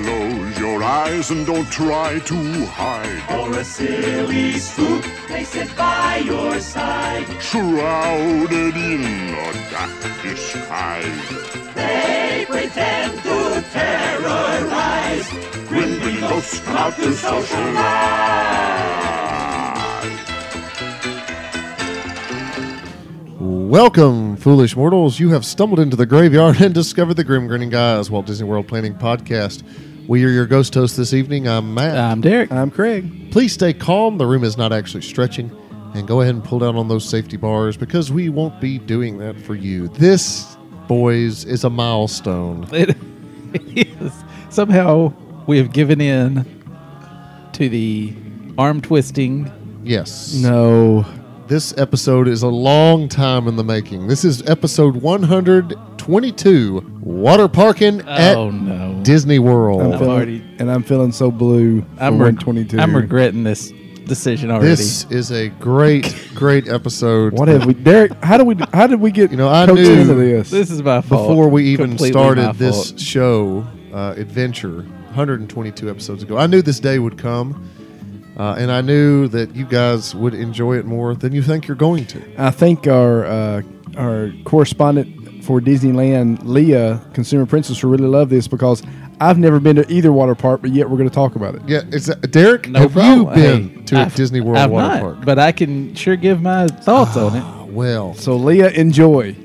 Close your eyes and don't try to hide. For a silly spook, they sit by your side. Shrouded in a dark disguise. They pretend to terrorize. Grim ghosts come out to socialize. Welcome, foolish mortals. You have stumbled into the graveyard and discovered the Grim Grinning Guys Walt Disney World Planning Podcast. We are your ghost hosts this evening. I'm Matt. I'm Derek. I'm Craig. Please stay calm. The room is not actually stretching. And go ahead and pull down on those safety bars because we won't be doing that for you. This, boys, is a milestone. It is. Somehow we have given in to the arm twisting. Yes. No. This episode is a long time in the making. This is episode 122 Water Parking at oh no! Disney World. I'm I'm feeling, already- and I'm feeling so blue. For I'm, reg- 122. I'm regretting this decision already. This is a great, great episode. What have we, Derek? How do we? How did we get? You know, I coaxed knew- into this. This is my fault. Before we even Completely my started this fault. show, uh, adventure, 122 episodes ago, I knew this day would come. Uh, and I knew that you guys would enjoy it more than you think you're going to. I think our uh, our correspondent for Disneyland, Leah, Consumer Princess, will really love this because I've never been to either water park, but yet we're going to talk about it. Yeah, is that, Derek? No have problem. you been Hey, to a I've- Disney World I've water not, park? but I can sure give my thoughts on it. well, So Leah, enjoy,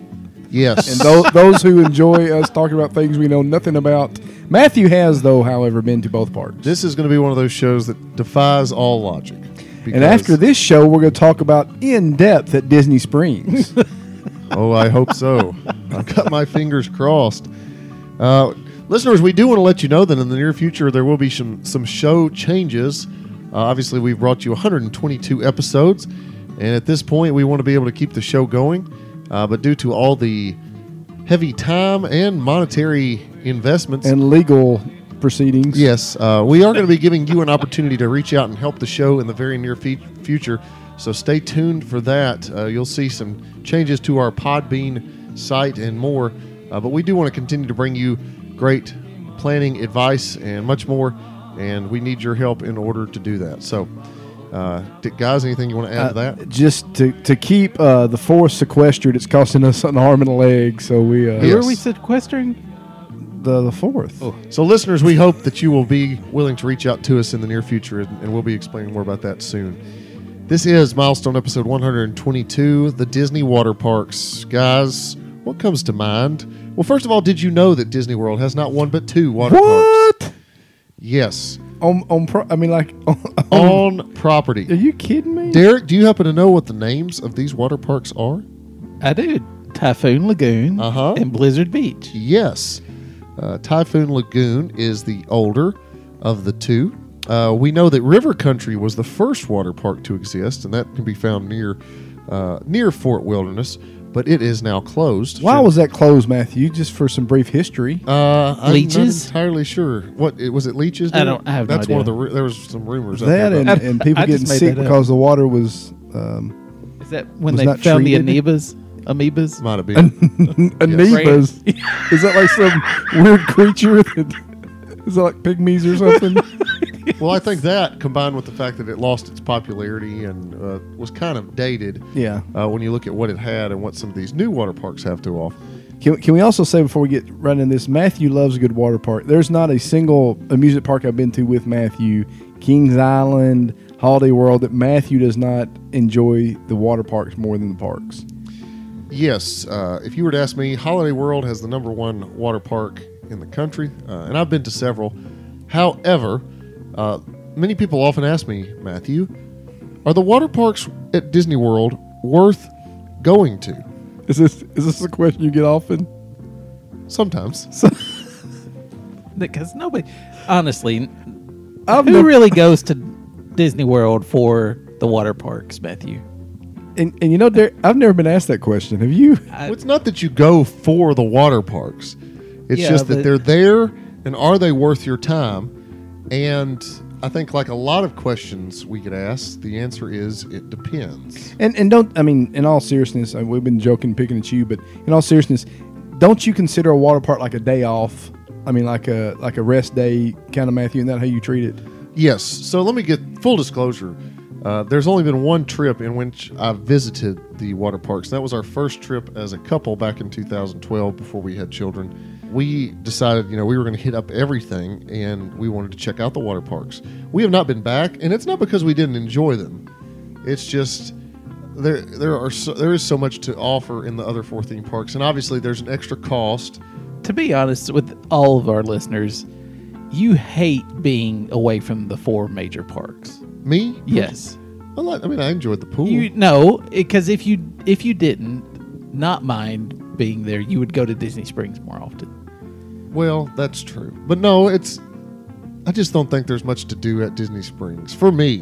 yes. and those those who enjoy us talking about things we know nothing about. Matthew has, though, however, been to both parks. this is going to be one of those shows that defies all logic. and after this show, we're going to talk about in depth at Disney Springs. Oh, I hope so. I've got my fingers crossed. Uh, listeners, we do want to let you know that in the near future there will be some some show changes. Uh, obviously, we've brought you 122 episodes, and at this point, we want to be able to keep the show going. Uh, but due to all the heavy time and monetary investments, and legal proceedings. Yes, uh, we are going to be giving you an opportunity to reach out and help the show in the very near fe- future. So stay tuned for that. Uh, you'll see some changes to our Podbean site and more. Uh, but we do want to continue to bring you great planning advice and much more. And we need your help in order to do that. So, uh, guys, anything you want to add to Uh, that? Just to, to keep uh, the forest sequestered, it's costing us an arm and a leg. So we uh, Who Yes. are we sequestering? the the fourth. Oh. So, listeners, we hope that you will be willing to reach out to us in the near future, and, and we'll be explaining more about that soon. This is milestone episode 122, the Disney water parks. Guys, what comes to mind? Well, first of all, did you know that Disney World has not one but two water parks? What? Yes, On on pro- I mean, like, on, on are property. you kidding me? Derek, do you happen to know what the names of these water parks are? I do. Typhoon Lagoon Uh-huh. and Blizzard Beach. Yes. Uh, Typhoon Lagoon is the older of the two. Uh, we know that River Country was the first water park to exist, and that can be found near uh, near Fort Wilderness, but it is now closed. Why was that closed, Matthew? Just for some brief history. uh, I'm Leeches? not entirely sure. What it- was it? Leeches? I Derek? don't- I have no That's one of the. idea. ru- There was some rumors. that there and, about- and people I getting sick because the water was um, Is that when they found treated? the amoebas? Amoebas? might have been. amoebas. Is that like some weird creature? That, is that like pygmies or something? Well, I think that combined with the fact that it lost its popularity and uh, was kind of dated. yeah. uh, when you look at what it had and what some of these new water parks have to offer. Can, can we also say before we get running this, Matthew loves a good water park. There's not a single amusement park I've been to with Matthew, Kings Island, Holiday World, that Matthew does not enjoy the water parks more than the parks. Yes, uh, if you were to ask me, Holiday World has the number one water park in the country, uh, and I've been to several. However, uh, many people often ask me, Matthew, are the water parks at Disney World worth going to? Is this is this a question you get often? Sometimes. Because nobody, honestly, I've who never- really goes to Disney World for the water parks, Matthew? And, and you know, Derek, I've never been asked that question. Have you? I, Well, it's not that you go for the water parks. It's Yeah, just that but- they're there, and are they worth your time? And I think, like a lot of questions we could ask, the answer is it depends. And and don't I mean, in all seriousness, uh, we've been joking, picking at you, but in all seriousness, don't you consider a water park like a day off I mean, like a like a rest day kind of Matthew. Isn't that how you treat it? Yes. So let me get full disclosure. Uh, there's only been one trip in which I visited the water parks. That was our first trip as a couple back in 2012 before we had children. We decided, you know, we were going to hit up everything and we wanted to check out the water parks. We have not been back, and it's not because we didn't enjoy them. It's just there there are so, there is so much to offer in the other four theme parks, and obviously there's an extra cost. To be honest with all of our listeners, you hate being away from the four major parks. Me? Yes. I, like, I mean, I enjoyed the pool. You no, because if you if you didn't not mind being there, you would go to Disney Springs more often. Well, that's true. But no, it's. I just don't think there's much to do at Disney Springs for me.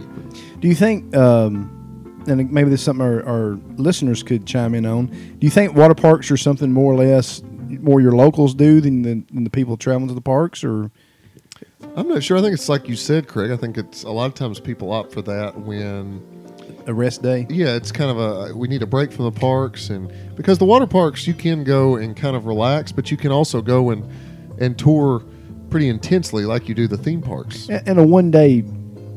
Do you think, um, and maybe this is something our, our listeners could chime in on? Do you think water parks are something more or less more your locals do than the, than the people traveling to the parks, or I'm not sure. I think it's like you said, Craig. I think it's a lot of times people opt for that when, a rest day? yeah, it's kind of a we need a break from the parks, and because the water parks you can go and kind of relax, but you can also go and and tour pretty intensely like you do the theme parks. And a one day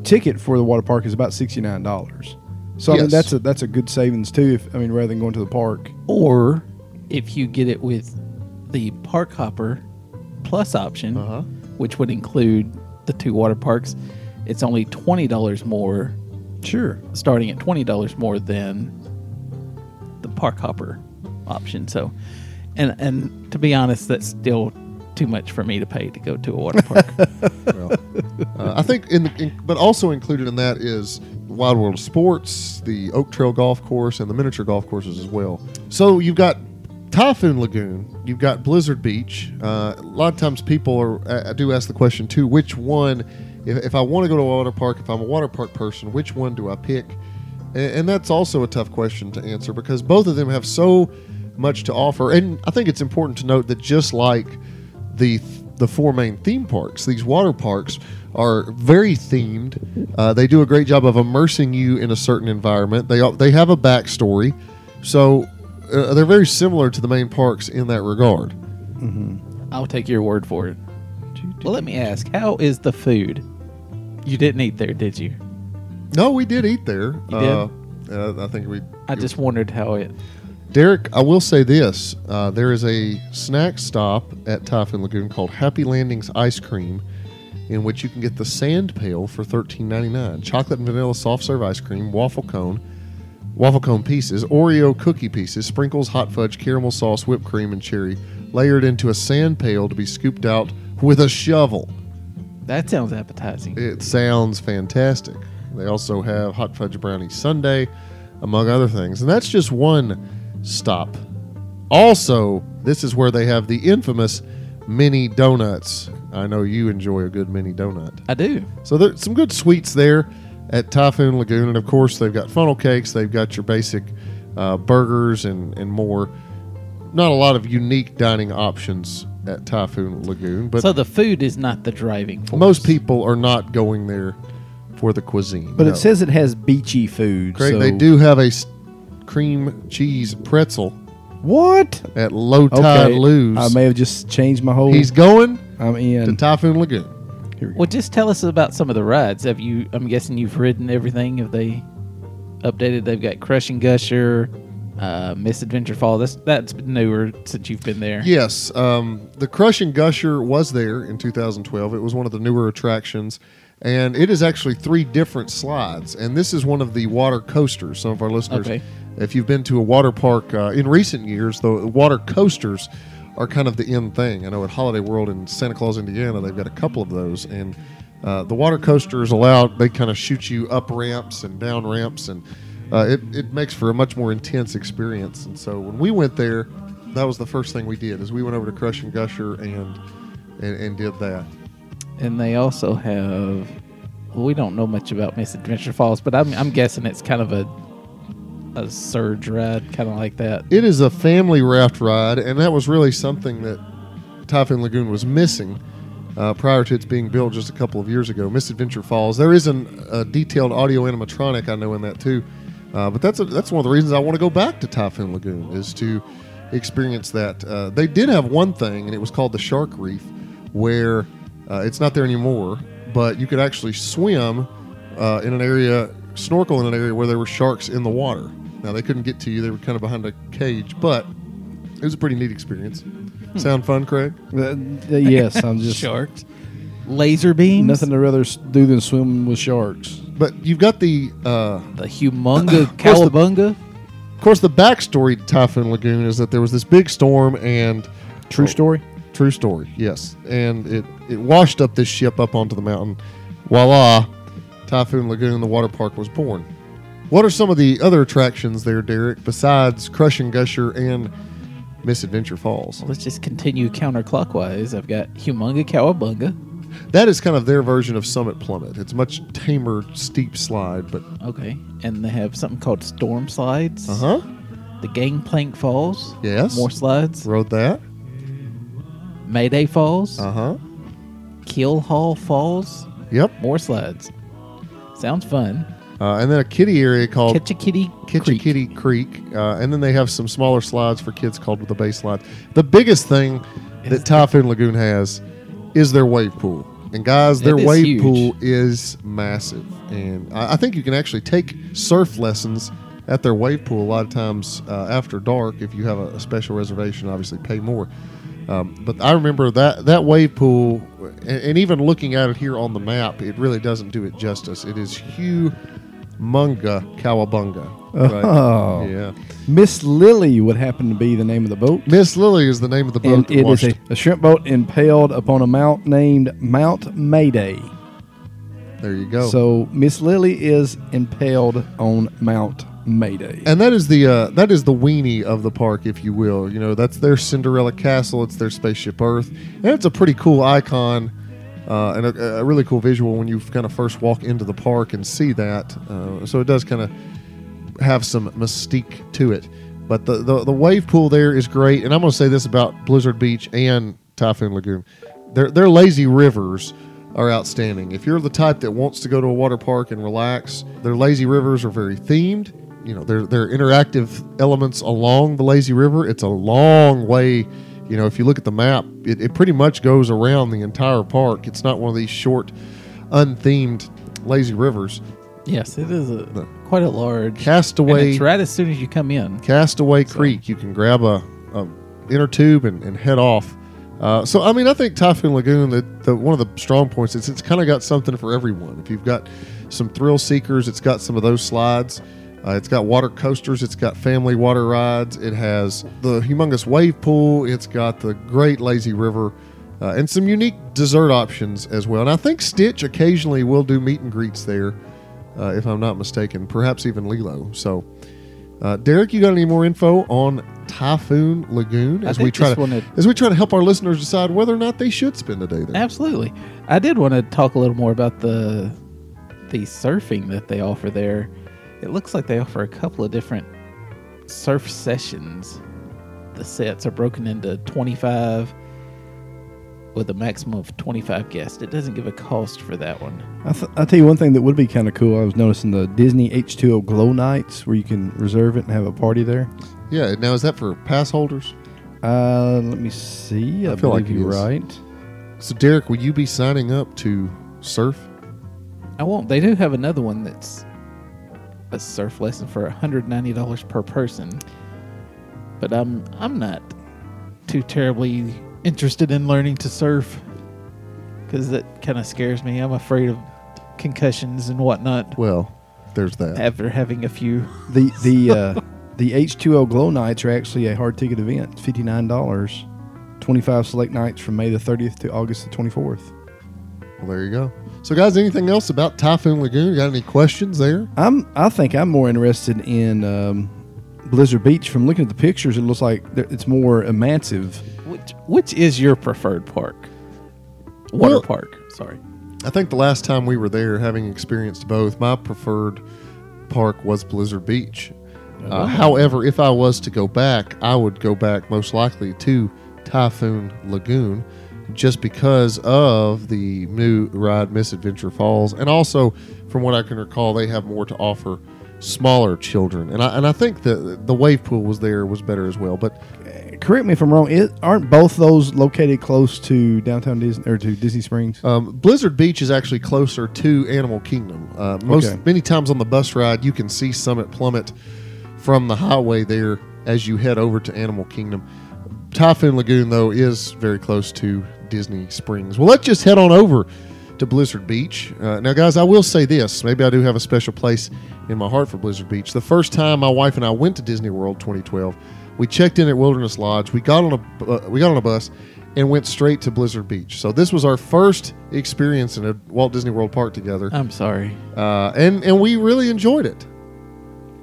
ticket for the water park is about sixty nine dollars. So I mean that's a that's a good savings too. If I mean rather than going to the park. Or if you get it with the Park Hopper Plus option, Uh-huh. which would include the two water parks, it's only twenty dollars more, Sure. starting at twenty dollars more than the Park Hopper option. So, and and to be honest, that's still too much for me to pay to go to a water park. well, uh, I think, in, in but also included in that is Wild World of Sports, the Oak Trail Golf Course, and the miniature golf courses as well. So you've got Typhoon Lagoon, you've got Blizzard Beach. Uh, a lot of times people are I do ask the question too: which one? If, if I want to go to a water park, if I'm a water park person, which one do I pick? And, and that's also a tough question to answer because both of them have so much to offer. And I think it's important to note that just like the the four main theme parks, these water parks are very themed. Uh, they do a great job of immersing you in a certain environment. They they have a backstory, so uh, they're very similar to the main parks in that regard. I'll take your word for it. Well, let me ask, how is the food? You didn't eat there, did you? No, we did eat there. You uh, uh, I think we. I just wondered how it. Derek, I will say this: uh, there is a snack stop at Typhoon Lagoon called Happy Landings Ice Cream, in which you can get the Sand Pail for thirteen ninety nine, chocolate and vanilla soft serve ice cream, waffle cone, waffle cone pieces, Oreo cookie pieces, sprinkles, hot fudge, caramel sauce, whipped cream, and cherry, layered into a sand pail to be scooped out with a shovel. That sounds appetizing. It sounds fantastic. They also have hot fudge brownie sundae, among other things. And that's just one stop. Also, this is where they have the infamous mini donuts. I know you enjoy a good mini donut. I do. So there's some good sweets there at Typhoon Lagoon. And of course, they've got funnel cakes, they've got your basic uh, burgers and, and more. Not a lot of unique dining options at Typhoon Lagoon, but so the food is not the driving force. most people are not going there for the cuisine. But no. it says it has beachy food. Craig, so- they do have a s- cream cheese pretzel What? at Low Tide Lou's. I may have just changed my whole. He's going I'm in. to in. Typhoon Lagoon. Here we go. Well, just tell us about some of the rides. Have you? I'm guessing you've ridden everything. Have they updated? They've got Crush 'n' Gusher, uh, Miss Adventure Fall. That's that's newer since you've been there. Yes, um, the Crush 'n' Gusher was there in 2012. It was one of the newer attractions, and it is actually three different slides. And this is one of the water coasters. Some of our listeners, Okay. If you've been to a water park uh, in recent years, the water coasters are kind of the end thing. I know at Holiday World in Santa Claus, Indiana, they've got a couple of those, and uh, the water coasters allowed they kind of shoot you up ramps and down ramps, and uh, it it makes for a much more intense experience. And so when we went there, that was the first thing we did is we went over to Crush 'n' Gusher and and, and did that. And they also have. Well, we don't know much about Miss Adventure Falls, but I'm I'm guessing it's kind of a a surge ride, kind of like that. It is a family raft ride, and that was really something that Typhoon Lagoon was missing uh, prior to its being built just a couple of years ago. Miss Adventure Falls. There is an, a detailed audio animatronic I know in that too, uh, but that's a, that's one of the reasons I want to go back to Typhoon Lagoon is to experience that. Uh, they did have one thing, and it was called the Shark Reef, where uh, it's not there anymore, but you could actually swim uh, in an area, snorkel in an area where there were sharks in the water. Now they couldn't get to you; they were kind of behind a cage, but it was a pretty neat experience. Sound fun, Craig? Uh, yes, I'm just Sharks, laser beams, nothing to rather s- do than swim with sharks. But you've got the, uh, The humonga course the- cowabunga. of course, the backstory to Typhoon Lagoon is that there was this big storm and True story. True story, yes. And it, it washed up this ship up onto the mountain. Voila, Typhoon Lagoon, the water park, was born. What are some of the other attractions there, Derek, besides Crush 'n' Gusher and Miss Adventure Falls? Let's just continue counterclockwise. I've got Humunga Kowabunga. That is kind of their version of Summit Plummet. It's much tamer, steep slide, but Okay, and they have something called storm slides. uh huh. The Gangplank Falls. Yes. More slides. Rode that. Mayday Falls. Uh huh. Keelhaul Falls. Yep. More slides. Sounds fun. Uh, and then a kiddie area called Kitty Ketchakiddee Creek, uh, and then they have some smaller slides for kids called the Bay Slide. The biggest thing that Typhoon Lagoon has is their wave pool. And guys, their It is wave huge. pool is massive, and I, I think you can actually take surf lessons at their wave pool a lot of times uh, after dark if you have a, a special reservation. Obviously, pay more. Um, but I remember that that wave pool, and, and even looking at it here on the map, it really doesn't do it justice. It is Hugh Munga Cowabunga. Right? Oh. Yeah. Miss Tilly would happen to be the name of the boat. Miss Tilly is the name of the boat and it is a, a shrimp boat impaled upon a mount named Mount Mayday. there you go. So Miss Tilly is impaled on Mount Mayday. and that is the uh, that is the weenie of the park, if you will. You know, that's their Cinderella Castle. It's their spaceship Earth, and it's a pretty cool icon uh, and a, a really cool visual when you kind of first walk into the park and see that. Uh, so it does kind of have some mystique to it. But the, the the wave pool there is great, and I'm going to say this about Blizzard Beach and Typhoon Lagoon: their their lazy rivers are outstanding. If you're the type that wants to go to a water park and relax, their lazy rivers are very themed. You know, they're they're interactive elements along the lazy river. It's a long way. You know, if you look at the map, it, it pretty much goes around the entire park. It's not one of these short, unthemed lazy rivers. Yes, it is a The- quite a large. And Castaway it's right as soon as you come in. Castaway Creek. You can grab a, a inner tube and, and head off. Uh, so I mean, I think Typhoon Lagoon. The, the one of the strong points is it's kind of got something for everyone. If you've got some thrill seekers, it's got some of those slides. Uh, it's got water coasters. It's got family water rides. It has the humongous wave pool. It's got the great lazy river. Uh, and some unique dessert options as well. And I think Stitch occasionally will do meet and greets there, uh, if I'm not mistaken. Perhaps even Lilo. So, uh, Derek, you got any more info on Typhoon Lagoon as we try to wanna- as we try to help our listeners decide whether or not they should spend a day there? Absolutely. I did want to talk a little more about the the surfing that they offer there. It looks like they offer a couple of different surf sessions. The sets are broken into 25 with a maximum of 25 guests. It doesn't give a cost for that one. I th- I'll tell you one thing that would be kind of cool. I was noticing the Disney H2O Glow Nights where you can reserve it and have a party there. Yeah. Now is that for pass holders? Uh, let me see. I, I feel like you're is. right. So, Derek, will you be signing up to surf? I won't. They do have another one that's a surf lesson for $190 per person. But I'm I'm not too terribly interested in learning to surf because that kind of scares me. I'm afraid of concussions and whatnot Well, there's that. after having a few. The the uh, the H2O Glow Nights are actually a hard ticket event. Fifty nine dollars. Twenty five select nights from May the thirtieth to August the twenty fourth. Well, there you go. So, guys, anything else about Typhoon Lagoon? Got any questions there? I'm I think I'm more interested in um, Blizzard Beach. From looking at the pictures, it looks like there- it's more immersive. Which which is your preferred park? Water Well- park. Sorry. I think the last time we were there, having experienced both, my preferred park was Blizzard Beach. Uh, however, if I was to go back, I would go back most likely to Typhoon Lagoon just because of the new ride Miss Adventure Falls. And also, from what I can recall, they have more to offer smaller children. And I, and I think the, the wave pool was there was better as well. But correct me if I'm wrong. It, aren't both those located close to downtown Disney or to Disney Springs? Um, Blizzard Beach is actually closer to Animal Kingdom. Uh, most Okay. many times on the bus ride, you can see Summit Plummet from the highway there as you head over to Animal Kingdom. Typhoon Lagoon though is very close to Disney Springs. Well, let's just head on over to Blizzard Beach. Uh, now, guys, I will say this: maybe I do have a special place in my heart for Blizzard Beach. The first time my wife and I went to Disney World 2012, we checked in at Wilderness Lodge. We got on a uh, we got on a bus and went straight to Blizzard Beach. So this was our first experience in a Walt Disney World park together, I'm sorry. uh, and and we really enjoyed it.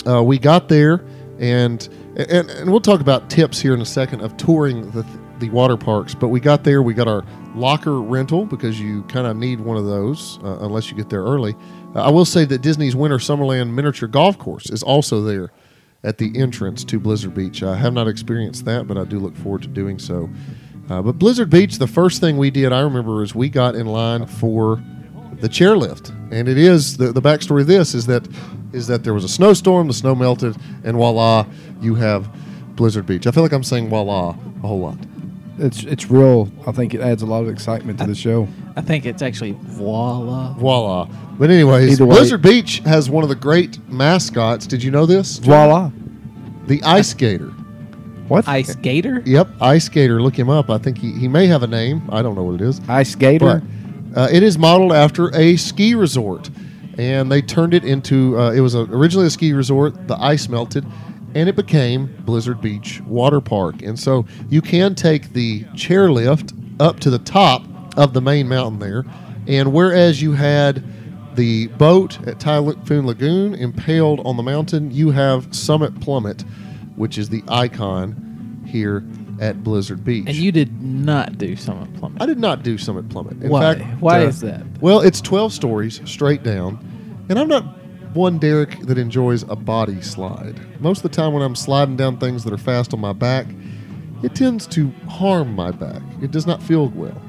Uh, we got there, and, and and we'll talk about tips here in a second of touring the the water parks. But we got there, we got our locker rental because you kind of need one of those uh, unless you get there early. Uh, I will say that Disney's Winter Summerland miniature golf course is also there at the entrance to Blizzard Beach. I have not experienced that, but I do look forward to doing so. Uh, but Blizzard Beach, the first thing we did, I remember, is we got in line for the chairlift, and it is the the backstory of this is that is that there was a snowstorm, the snow melted, and voila, you have Blizzard Beach. I feel like I'm saying voila a whole lot. It's it's real. I think it adds a lot of excitement to the show. I think it's actually voila. Voila. But anyways, Either way- Blizzard Beach has one of the great mascots. Did you know this? Voila! The Ice Gator. What Ice Gator? Yep, Ice Gator. Look him up. I think he, he may have a name. I don't know what it is. ice skater? But uh, it is modeled after a ski resort, and they turned it into. Uh, it was a, originally a ski resort. The ice melted, and it became Blizzard Beach Water Park. And so you can take the chairlift up to the top of the main mountain there, and whereas you had the boat at Typhoon Lagoon impaled on the mountain, you have Summit Plummet, which is the icon here at Blizzard Beach. And you did not do Summit Plummet. I did not do Summit Plummet. In Why? fact, Why uh, is that? Well, it's 12 stories straight down, and I'm not one Derek that enjoys a body slide. Most of the time when I'm sliding down things that are fast on my back, it tends to harm my back. It does not feel well.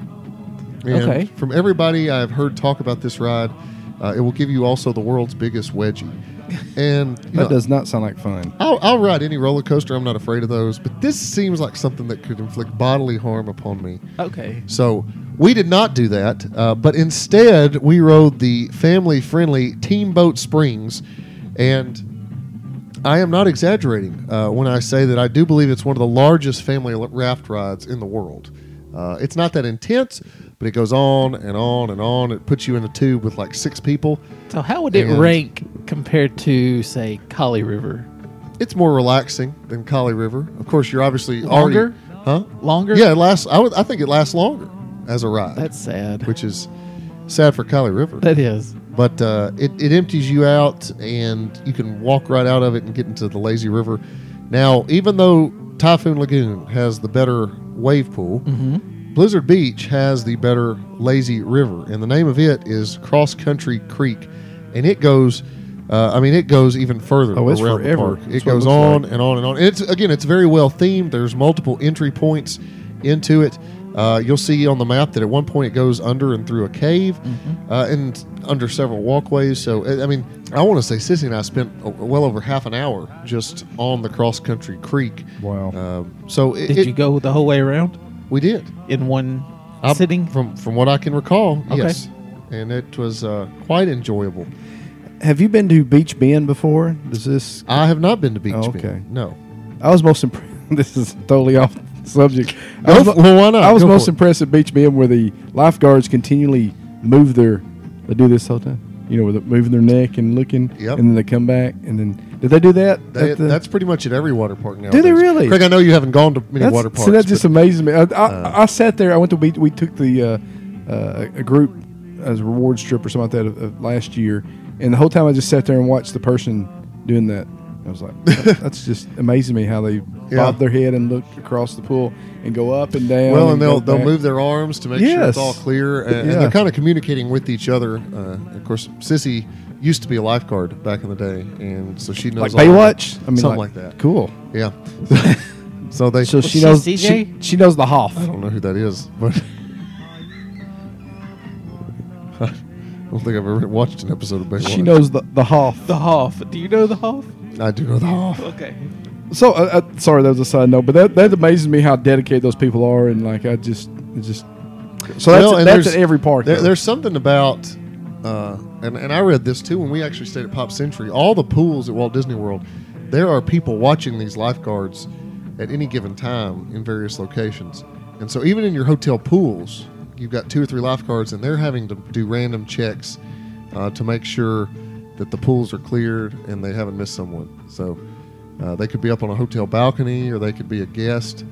And Okay. From everybody I've heard talk about this ride, uh, it will give you also the world's biggest wedgie. And That know, does not sound like fun. I'll, I'll ride any roller coaster. I'm not afraid of those. But this seems like something that could inflict bodily harm upon me. Okay. So we did not do that, uh, but instead we rode the family-friendly Teamboat Springs, and I am not exaggerating uh, when I say that I do believe it's one of the largest family raft rides in the world. Uh, it's not that intense, but it goes on and on and on. It puts you in a tube with like six people. So how would it And- rank compared to, say, Kali River? It's more relaxing than Kali River. Of course, you're obviously Longer? already, huh? Longer? Yeah, it lasts. I, would, I think it lasts longer as a ride, That's sad. which is sad for Kali River. that is. but uh, it, it empties you out and you can walk right out of it and get into the lazy river now even though typhoon lagoon has the better wave pool blizzard beach has the better lazy river and the name of it is cross country creek and it goes uh, I mean, it goes even further Oh, it's around forever. the park. It what it goes on like. and on and on. And it's again, it's very well themed. There's multiple entry points into it. Uh, you'll see on the map that at one point it goes under and through a cave, Mm-hmm. uh, and under several walkways. So I I mean, I want to say Sissy and I spent uh, well over half an hour just on the cross country creek. Wow. Um, so it, Did it- you go the whole way around We did. in one I- sitting? from from what I can recall. Okay. Yes, and it was uh, quite enjoyable. Have you been to Beech Bend before? Does this? I have not been to Beach Oh, Bend. okay. No. I was most impressed. this is totally off subject. I was, f- well, why not? I was Go most for it. impressed at Beech Bend where the lifeguards continually move their. They do this all the time. You know, with moving their neck and looking, Yep. and then they come back, and then did they do that? They, the- that's pretty much at every water park now. Do they really? Craig, I know you haven't gone to many That's- water parks. See, that just amazes me. I, I, I sat there. I went to beach. We took the uh, uh, a group as a rewards trip or something like that last year, and the whole time I just sat there and watched the person doing that. I was like, "That- that's just amazing me how they Yeah. bob their head and look across the pool and go up and down. well, and they'll they'll move their arms to make sure it's all clear, and, and Yeah. they're kind of communicating with each other. Uh, of course, Sissy used to be a lifeguard back in the day, and so she knows like all Baywatch. I mean, something like, that. Cool. Yeah. so they. So she she knows. CJ? She, she knows the Hoff. I don't know who that is, but I don't think I've ever watched an episode of Baywatch. She knows the the Hoff. The Hoff. Do you know the Hoff? I do know the Hoff. Okay. So, uh, uh, sorry, that was a side note, but that that amazes me how dedicated those people are, and like I just, it just. So that's, Well, and that's there's- at every park. There, there's something about, uh, and, and I read this too when we actually stayed at Pop Century. All the pools at Walt Disney World, there are people watching these lifeguards at any given time in various locations. And so even in your hotel pools, you've got two or three lifeguards, and they're having to do random checks uh, to make sure that the pools are cleared and they haven't missed someone. So uh, they could be up on a hotel balcony or they could be a guest.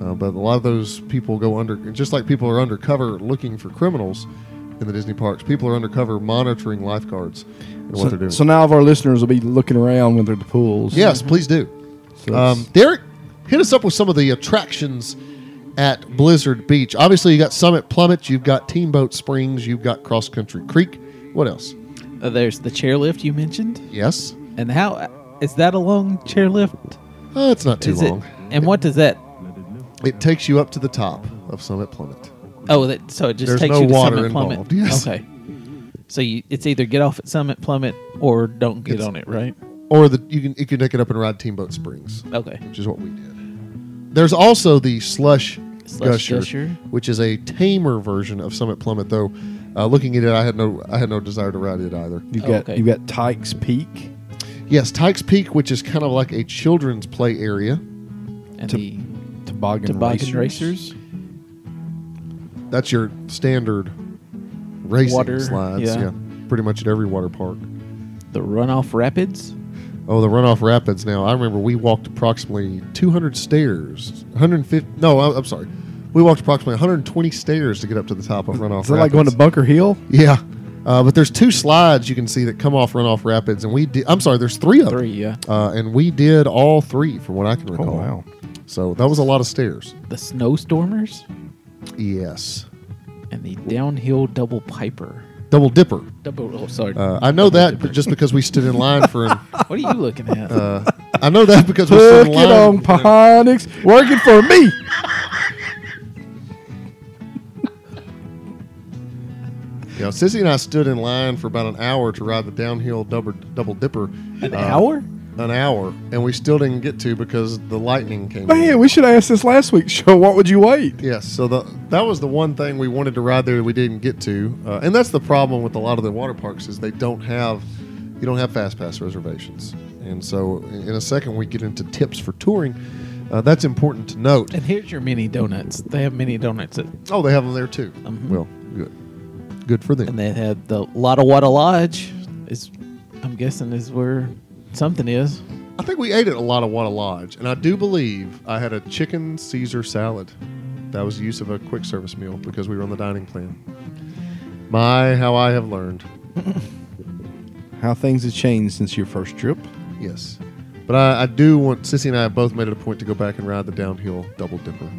Uh, but a lot of those people go under, just like people are undercover looking for criminals in the Disney parks. People are undercover monitoring lifeguards and what they're doing. so now all of our listeners will be looking around when they're at the pools. yes, please do. So Um, Derek, hit us up with some of the attractions at Blizzard Beach. Obviously, you got Summit Plummet, you've got Teamboat Springs, you've got Cross Country Creek. What else? Uh, there's the chairlift you mentioned, Yes, and how is that a long chairlift? oh, it's not too Is long. it? And what does that? It takes you up to the top of Summit Plummet. Oh, that so it just There's takes no you to water Summit Plummet. involved, yes. Okay. So you, it's either get off at Summit Plummet or don't get It's- on it, right? Or the you can you can take it up and ride Teamboat Springs. Okay. which is what we did. There's also the slush, Slush gusher, Gusher. which is a tamer version of Summit Plummet. Though, uh, looking at it, I had no I had no desire to ride it either. you've Oh, got okay. you've got Tike's Peak. Yes, Tike's Peak, which is kind of like a children's play area. And To- the Toboggan, toboggan racers. racers. That's your standard racing Water, slides. yeah. Yeah. pretty much at every water park. the runoff rapids. Oh, the runoff rapids. Now, I remember we walked approximately 200 stairs, 150. No, I- I'm sorry. We walked approximately 120 stairs to get up to the top of runoff. Is that like going to Bunker Hill? Yeah. Uh, but there's two slides you can see that come off Runoff Rapids, and we did. I'm sorry, there's three of them, Three, yeah. uh, and we did all three from what I can Oh recall. wow! So that was a lot of stairs. The snowstormers Yes, and the downhill double piper. double dipper. Double. Oh, sorry. Uh, I know that, but just because we stood in line for an, what are you looking at? uh, I know that because we stood in it on line. Pahonix, working for me. You know, Sissy and I stood in line for about an hour to ride the downhill double double dipper. An uh, hour? An hour, and we still didn't get to because the lightning came. in. Man, we should have asked this last week's show. What would you wait? Yes, so the that was the one thing we wanted to ride there that we didn't get to, uh, and that's the problem with a lot of the water parks is they don't have you don't have fast pass reservations, and so in a second we get into tips for touring. Uh, that's important to note. And here's your mini donuts. They have mini donuts, at, Oh, they have them there too. Mhm. Well, good, good for them. and they have the Lottawatta Lodge. Is I'm guessing is where something is. I think we ate at a lot of Wada Lodge, and I do believe I had a chicken Caesar salad. That was the use of a quick service meal because we were on the dining plan. My, how I have learned. How things have changed since your first trip. Yes. But I, I do want, Sissy and I have both made it a point to go back and ride the downhill double dipper.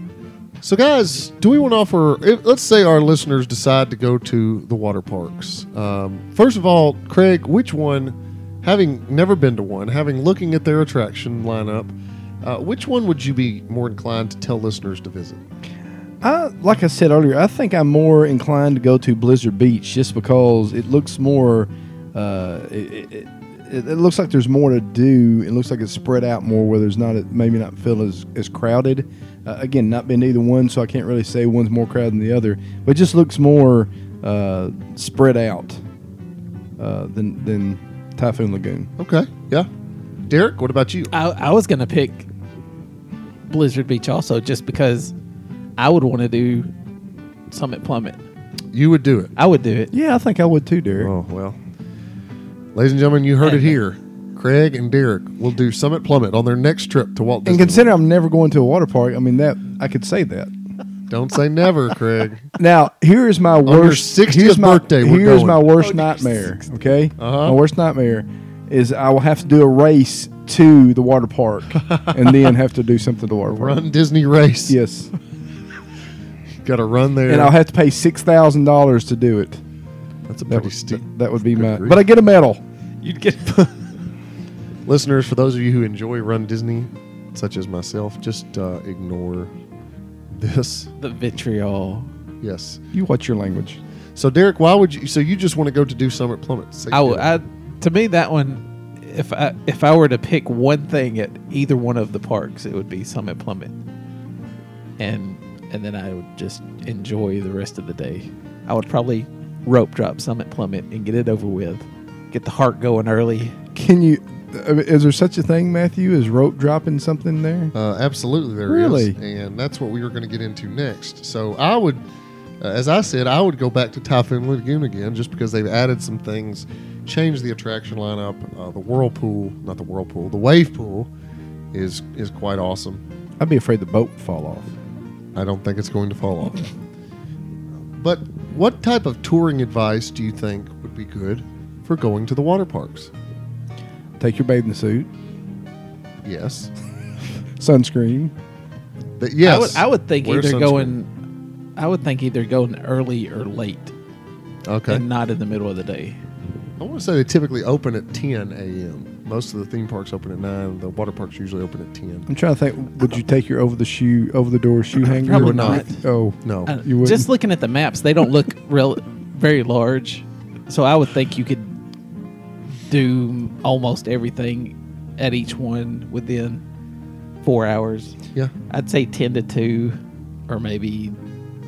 So, guys, do we want to offer, if, let's say our listeners decide to go to the water parks. Um, first of all, Craig, which one, having never been to one, having looking at their attraction lineup, uh, which one would you be more inclined to tell listeners to visit? I, like I said earlier, I think I'm more inclined to go to Blizzard Beach just because it looks more. Uh, it, it, it, it looks like there's more to do. It looks like it's spread out more, where there's not maybe not feel as as crowded. Uh, again, not been either one, so I can't really say one's more crowded than the other. But it just looks more uh, spread out uh, than than Typhoon Lagoon. Okay. Yeah. Derek, what about you? I, I was gonna pick Blizzard Beach also, just because I would want to do Summit Plummet. You would do it. I would do it. Yeah, I think I would too, Derek. Oh, well. Ladies and gentlemen, you heard it uh, here. Craig and Derek will do Summit Plummet on their next trip to Walt Disney. and Disney. consider I'm never going to a water park. I mean that I could say that. Don't say never, Craig. Now, here is my your worst. 60th here's my, birthday, we're Here's going. my worst On your nightmare. Okay, Uh-huh. my worst nightmare is I will have to do a race to the water park, and then have to do something to the water park. Run Disney race. Yes, Got to run there. and I'll have to pay six thousand dollars to do it. That's a That pretty would, steep. that, that would be Good my. grief. But I get a medal. You'd get Listeners, for those of you who enjoy Run Disney, such as myself, just uh, ignore this. the vitriol. Yes. You watch your language. So, Derek, why would you? So, you just want to go to do Summit Plummet? Say I, you would- do. I to me that one if I if I were to pick one thing at either one of the parks, it would be Summit Plummet, and and then I would just enjoy the rest of the day. I would probably rope drop Summit Plummet and get it over with, get the heart going early. Can you? Is there such a thing, Matthew? Is rope dropping something there? Uh, absolutely, there is, Really? and that's what we were going to get into next. So I would, uh, as I said, I would go back to Typhoon Lagoon again, just because they've added some things, changed the attraction lineup. Uh, the whirlpool, not the whirlpool, the wave pool, is is quite awesome. I'd be afraid the boat would fall off. I don't think it's going to fall off. But what type of touring advice do you think would be good for going to the water parks? Take your bathing suit, Yes, sunscreen. But yes. I would I would think wear either sunscreen. going, I would think either going early or late, Okay. and not in the middle of the day. I want to say they typically open at 10 a.m. Most of the theme parks open at 9. The water parks usually open at 10. I'm trying to think. Would you take your over the shoe, over the door shoe hanger? Probably or not. Oh, No. Uh, You wouldn't? just looking at the maps, they don't look real very large, so I would think you could do almost everything at each one within four hours. Yeah. I'd say ten to two, or maybe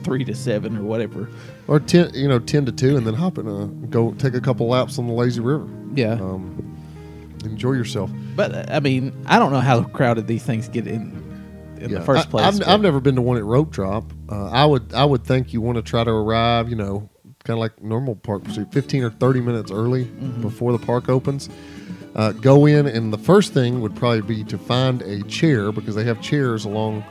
three to seven, or whatever. Or 10, you know, 10 to 2 and then hop in a, go take a couple laps on the lazy river. Yeah, Um, enjoy yourself. but uh, I mean, I don't know how crowded these things get in in Yeah. the first place. I've, I've never been to one at Rope Drop. Uh, I would I would think you want to try to arrive, you know, kind of like normal park pursuit, 15 or 30 minutes early Mm-hmm. before the park opens. Uh, go in, and the first thing would probably be to find a chair because they have chairs along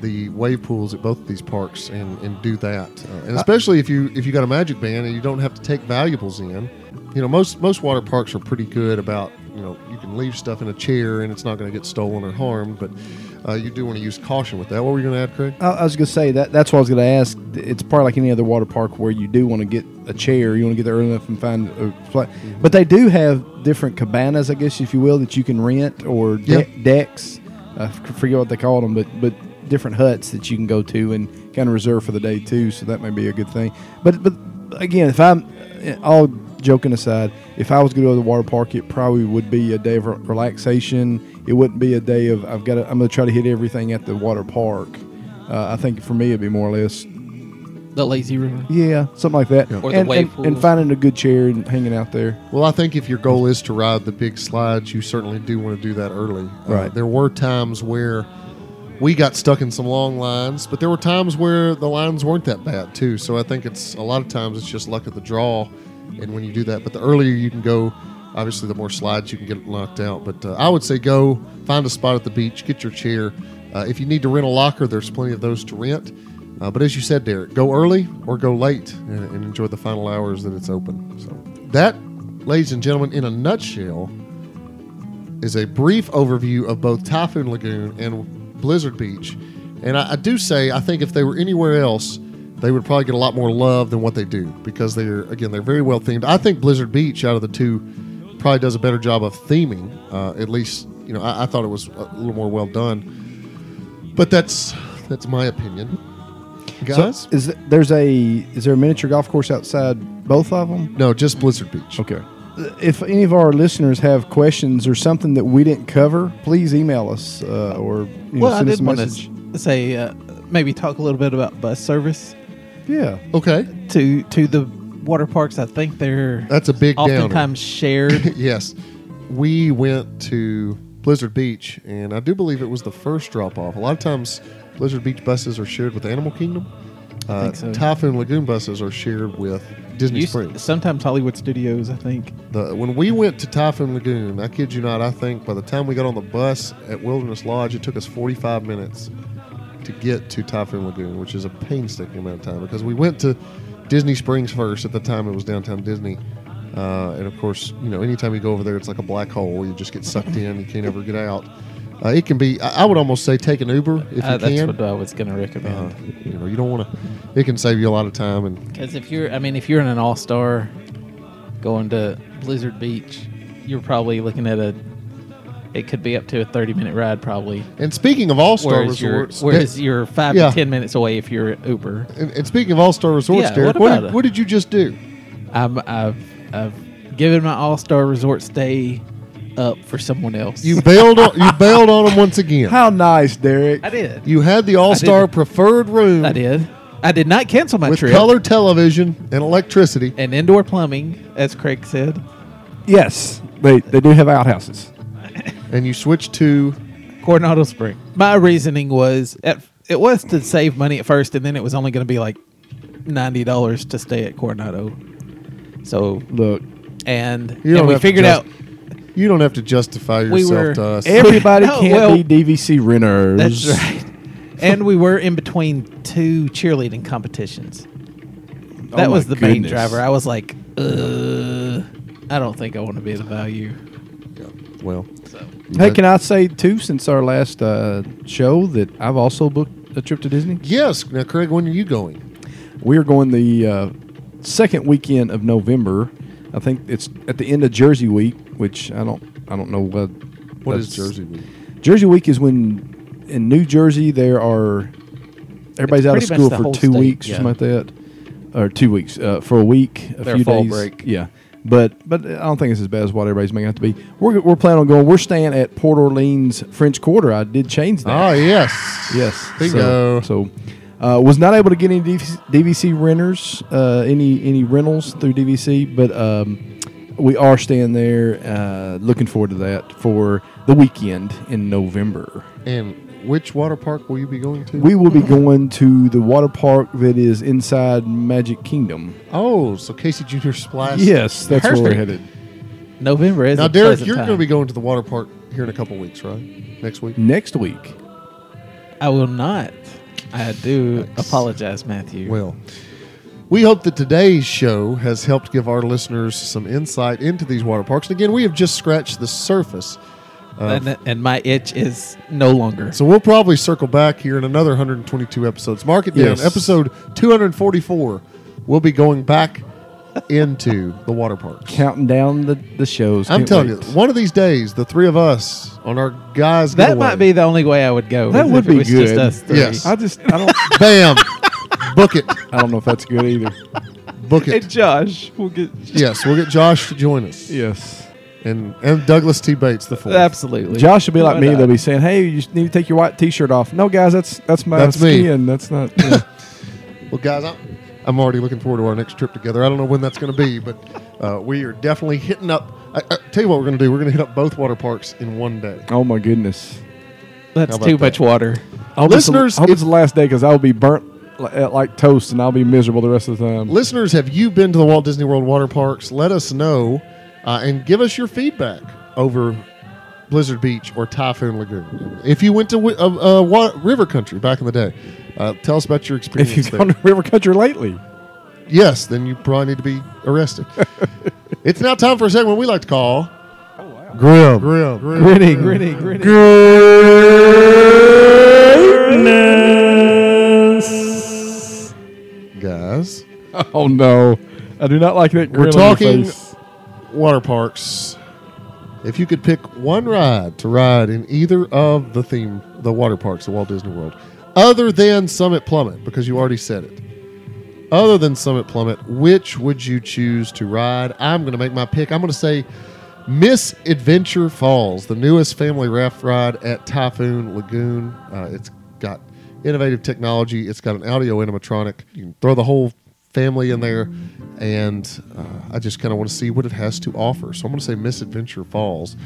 the wave pools at both of these parks, and, and do that. Uh, and especially if you if you got a magic band and you don't have to take valuables in. You know, most most water parks are pretty good about you know you can leave stuff in a chair and it's not going to get stolen or harmed, but uh, you do want to use caution with that. What were you going to add, Craig? I, I was going to say that. That's what I was going to ask. It's probably like any other water park where you do want to get a chair. You want to get there early enough and find a spot. But they do have different cabanas, I guess, if you will, that you can rent or de- Yeah. decks. I forget what they call them, but but different huts that you can go to and kind of reserve for the day too. So that may be a good thing. But but again, if I'm all joking aside, if I was going to go to the water park, it probably would be a day of relaxation. It wouldn't be a day of I've got to, I'm going to try to hit everything at the water park. Uh, I think for me it'd be more or less the lazy river. yeah, something like that. Or the and, wave and, and finding a good chair and hanging out there. Well, I think if your goal is to ride the big slides, you certainly do want to do that early. Uh, Right. there were times where we got stuck in some long lines, but there were times where the lines weren't that bad too. So I think it's a lot of times it's just luck of the draw, and when you do that. But the earlier you can go, obviously the more slides you can get knocked out. But uh, I would say go find a spot at the beach, get your chair. Uh, if you need to rent a locker, there's plenty of those to rent. Uh, but as you said, Derek, go early or go late and, and enjoy the final hours that it's open. So that, ladies and gentlemen, in a nutshell, is a brief overview of both Typhoon Lagoon and Blizzard Beach. And I, I do say, I think if they were anywhere else, they would probably get a lot more love than what they do because they're again they're very well themed. I think Blizzard Beach out of the two probably does a better job of theming. Uh, at least you know I, I thought it was a little more well done. But that's that's my opinion, guys. So is th- there's a is there a miniature golf course outside both of them? no, just Blizzard Beach. Okay. If any of our listeners have questions or something that we didn't cover, please email us uh, or you know, Well, I send us did a want message. to say uh, maybe talk a little bit about bus service Yeah. Okay, to to the water parks. I think they're that's a big downer. oftentimes shared. yes, we went to Blizzard Beach, and I do believe it was the first drop off. A lot of times, Blizzard Beach buses are shared with Animal Kingdom. Uh, think so. Typhoon Lagoon buses are shared with Disney Used- Springs. sometimes Hollywood Studios, I think. The, when we went to Typhoon Lagoon, I kid you not, I think by the time we got on the bus at Wilderness Lodge, it took us 45 minutes to get to Typhoon Lagoon, which is a painstaking amount of time because we went to Disney Springs first. At the time, it was downtown Disney. Uh, and of course, you know, anytime you go over there, it's like a black hole. You just get sucked in. You can't ever get out. Uh, it can be. I I would almost say take an Uber if Uh, you that's can. That's what I was going to recommend. Uh, you know, you don't want to. It can save you a lot of time and Because if you're, I mean, if you're in an all star going to Blizzard Beach, you're probably looking at a. It could be up to a 30 minute ride, probably. And speaking of All Star Whereas you're, Resorts, whereas you're five Yeah. to 10 minutes away if you're at Uber. and, and speaking of All Star Resorts, Yeah, Derek, what what, about did, it? what did you just do? I'm, I've, I've given my all star resort stay up for someone else. You bailed on you bailed on them once again. How nice, Derek. I did. You had the All Star preferred room I did. I did not cancel my with trip. color television and electricity. and indoor plumbing, as Craig said. Yes, they they do have outhouses. And you switched to Coronado Spring. My reasoning was at, it was to save money at first, and then it was only going to be like ninety dollars to stay at Coronado. So Look, and, You don't and we have to figured just- out you don't have to justify We yourself were- to us. everybody No, can't well, be DVC renters. that's right. and we were in between two cheerleading competitions. Oh That my was the main driver. I was like, uh, I don't think I want to be the value. Yeah, well, Hey, can I say too, since our last uh, show, that I've also booked a trip to Disney. yes. Now, Craig, when are you going? We are going the uh, second weekend of November. I think it's at the end of Jersey Week, which I don't I don't know what. What is that's- Jersey Week? Jersey Week is when in New Jersey there are everybody's out of school for two state, weeks yeah. or something like that, or two weeks uh, for a week, a Their few fall days. break. Yeah, but but I don't think it's as bad as what everybody's making out to be. We're we're planning on going. We're staying at Port Orleans French Quarter. I did change that. Oh yes. Yes. Bingo. So, so uh, was not able to get any DVC, renters, uh, any any rentals through DVC, but um, we are staying there. Uh, looking forward to that for the weekend in November. And which water park will you be going to? We will be going to the water park that is inside Magic Kingdom. oh, so Casey Junior Splash. Yes, that's where we're headed. November is Now, a Derek, you're going to be going to the water park here in a couple weeks, right? Next week. Next week. I will not. I do apologize, Matthew. Well, we hope that today's show has helped give our listeners some insight into these water parks. And again, we have just scratched the surface. Uh, and, and my itch is no longer. So we'll probably circle back here in another 122 episodes. Mark it down. Yes. Episode 244, we'll be going back into the water parks. Counting down the, the shows. I'm Can't telling wait. you, one of these days, the three of us on our guys that getaway, might be the only way I would go. That is would if be it was Just good. us three. Yes. I just I don't bam, book it, I don't know if that's good either. book Hey, it. Josh, we'll get Yes, we'll get Josh to join us, Yes. And and Douglas T. Bates the fourth. absolutely. Josh will be like Why me. not? They'll be saying, "Hey, you just need to take your white T-shirt off." No, guys, that's that's my That's me. skin. That's not. yeah. Well, guys, I'm, I'm already looking forward to our next trip together. I don't know when that's going to be, but uh, we are definitely hitting up. I, I tell you what, we're going to do. We're going to hit up both water parks in one day. oh my goodness. That's about too that? much water. I hope Listeners, it's the, I hope it's the last day because I will be burnt li- uh, like toast, and I'll be miserable the rest of the time. Listeners, have you been to the Walt Disney World water parks? Let us know uh, and give us your feedback over Blizzard Beach or Typhoon Lagoon. If you went to uh, uh, River Country back in the day, uh, tell us about your experience if you've there. gone to River Country lately, yes, then you probably need to be arrested. it's now time for a segment we like to call Grim, Grim. Grim. grinning, Grinning, grinning. Guys, Oh no, I do not like that. We're grin on your talking- face. Water parks. If you could pick one ride to ride in either of the theme, the water parks, the Walt Disney World, other than Summit Plummet, because you already said it. Other than Summit Plummet, which would you choose to ride? I'm going to make my pick. I'm going to say Miss Adventure Falls, the newest family raft ride at Typhoon Lagoon. Uh, it's got innovative technology. It's got an audio animatronic. You can throw the whole family in there, and uh, I just kind of want to see what it has to offer. So I'm going to say Miss Adventure Falls.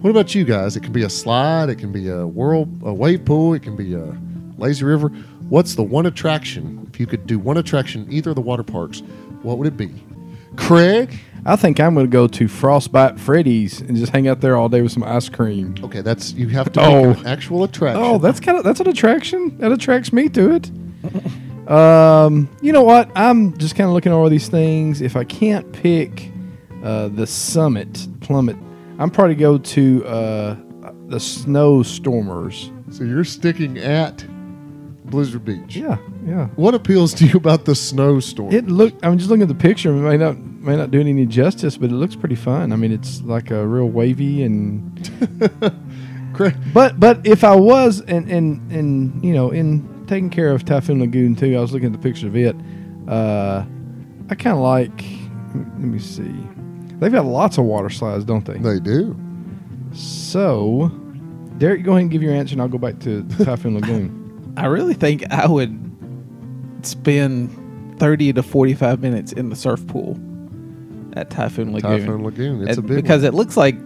What about you guys? It can be a slide, it can be a whirl, a wave pool, it can be a lazy river. What's the one attraction? If you could do one attraction, either of the water parks, what would it be? Craig? I think I'm going to go to Frostbite Freddy's and just hang out there all day with some ice cream. Okay, that's you have to Oh. an actual attraction. Oh, that's kind of that's an attraction. That attracts me to it. Um, you know what? I'm just kind of looking over these things. If I can't pick uh, the summit plummet, I'm probably go to uh, the snow stormers. so you're sticking at Blizzard Beach. Yeah, yeah. What appeals to you about the snowstorm? It look. I'm just looking at the picture. It may not may not do it any justice, but it looks pretty fun. I mean, it's like a real wavy and But but if I was and and and you know in taking care of Typhoon Lagoon too, I was looking at the picture of it. Uh, I kind of like. Let me see. They've got lots of water slides, don't they? they do. So, Derek, go ahead and give your answer, and I'll go back to Typhoon Lagoon. I really think I would spend 30 to 45 minutes in the surf pool at Typhoon Lagoon. Typhoon Lagoon. It's And a big because one. it looks like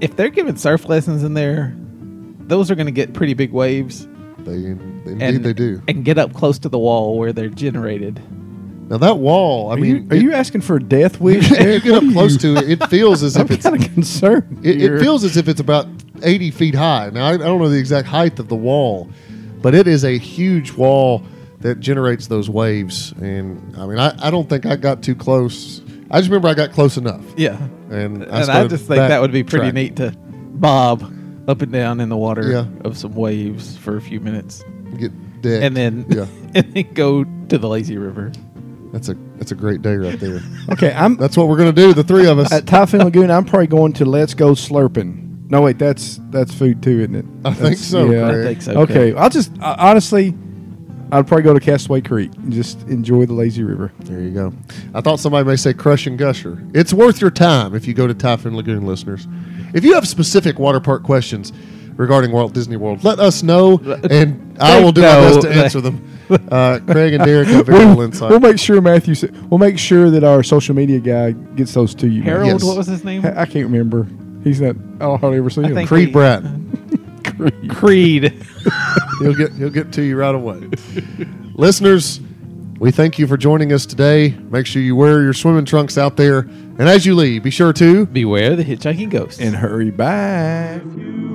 if they're giving surf lessons in there, those are going to get pretty big waves They, indeed and they do. and get up close to the wall where they're generated. Now that wall, I Are, mean, you, are it- you asking for a death wish? you get up close to it, it feels as I'm if it's kind of concerned. It, it feels as if it's about 80 feet high. Now, I, I don't know the exact height of the wall, but it is a huge wall that generates those waves. And I mean, I, I don't think I got too close. I just remember I got close enough. Yeah. And I, and I started just think that would be pretty backtrack. neat to bob up and down in the water Yeah. of some waves for a few minutes Get decked. and then yeah, and then go to the lazy river. that's a that's a great day right there. Okay, I'm That's what we're gonna do. The three of us. at Typhoon Lagoon. I'm probably going to Let's Go Slurpin'. No, wait, that's that's food too, isn't it? I think That's- so, yeah. I think so. Okay, I'll just uh, honestly, I'd probably go to Castaway Creek and just enjoy the lazy river. There you go. I thought somebody may say Crush 'n' Gusher. It's worth your time if you go to Typhoon Lagoon, listeners. If you have specific water park questions regarding Walt Disney World, let us know, and I will do my best to answer them. Uh, Craig and Derek have very little insight. We'll make sure Matthew. sa- We'll make sure that our social media guy gets those to you. Harold, Yes. what was his name? I I can't remember. He's not. I don't hardly ever see I him. think- Creed Bratton. Creed. He'll get he'll get to you right away. listeners, we thank you for joining us today. Make sure you wear your swimming trunks out there, and as you leave, be sure to Beware the hitchhiking ghost. and hurry back. You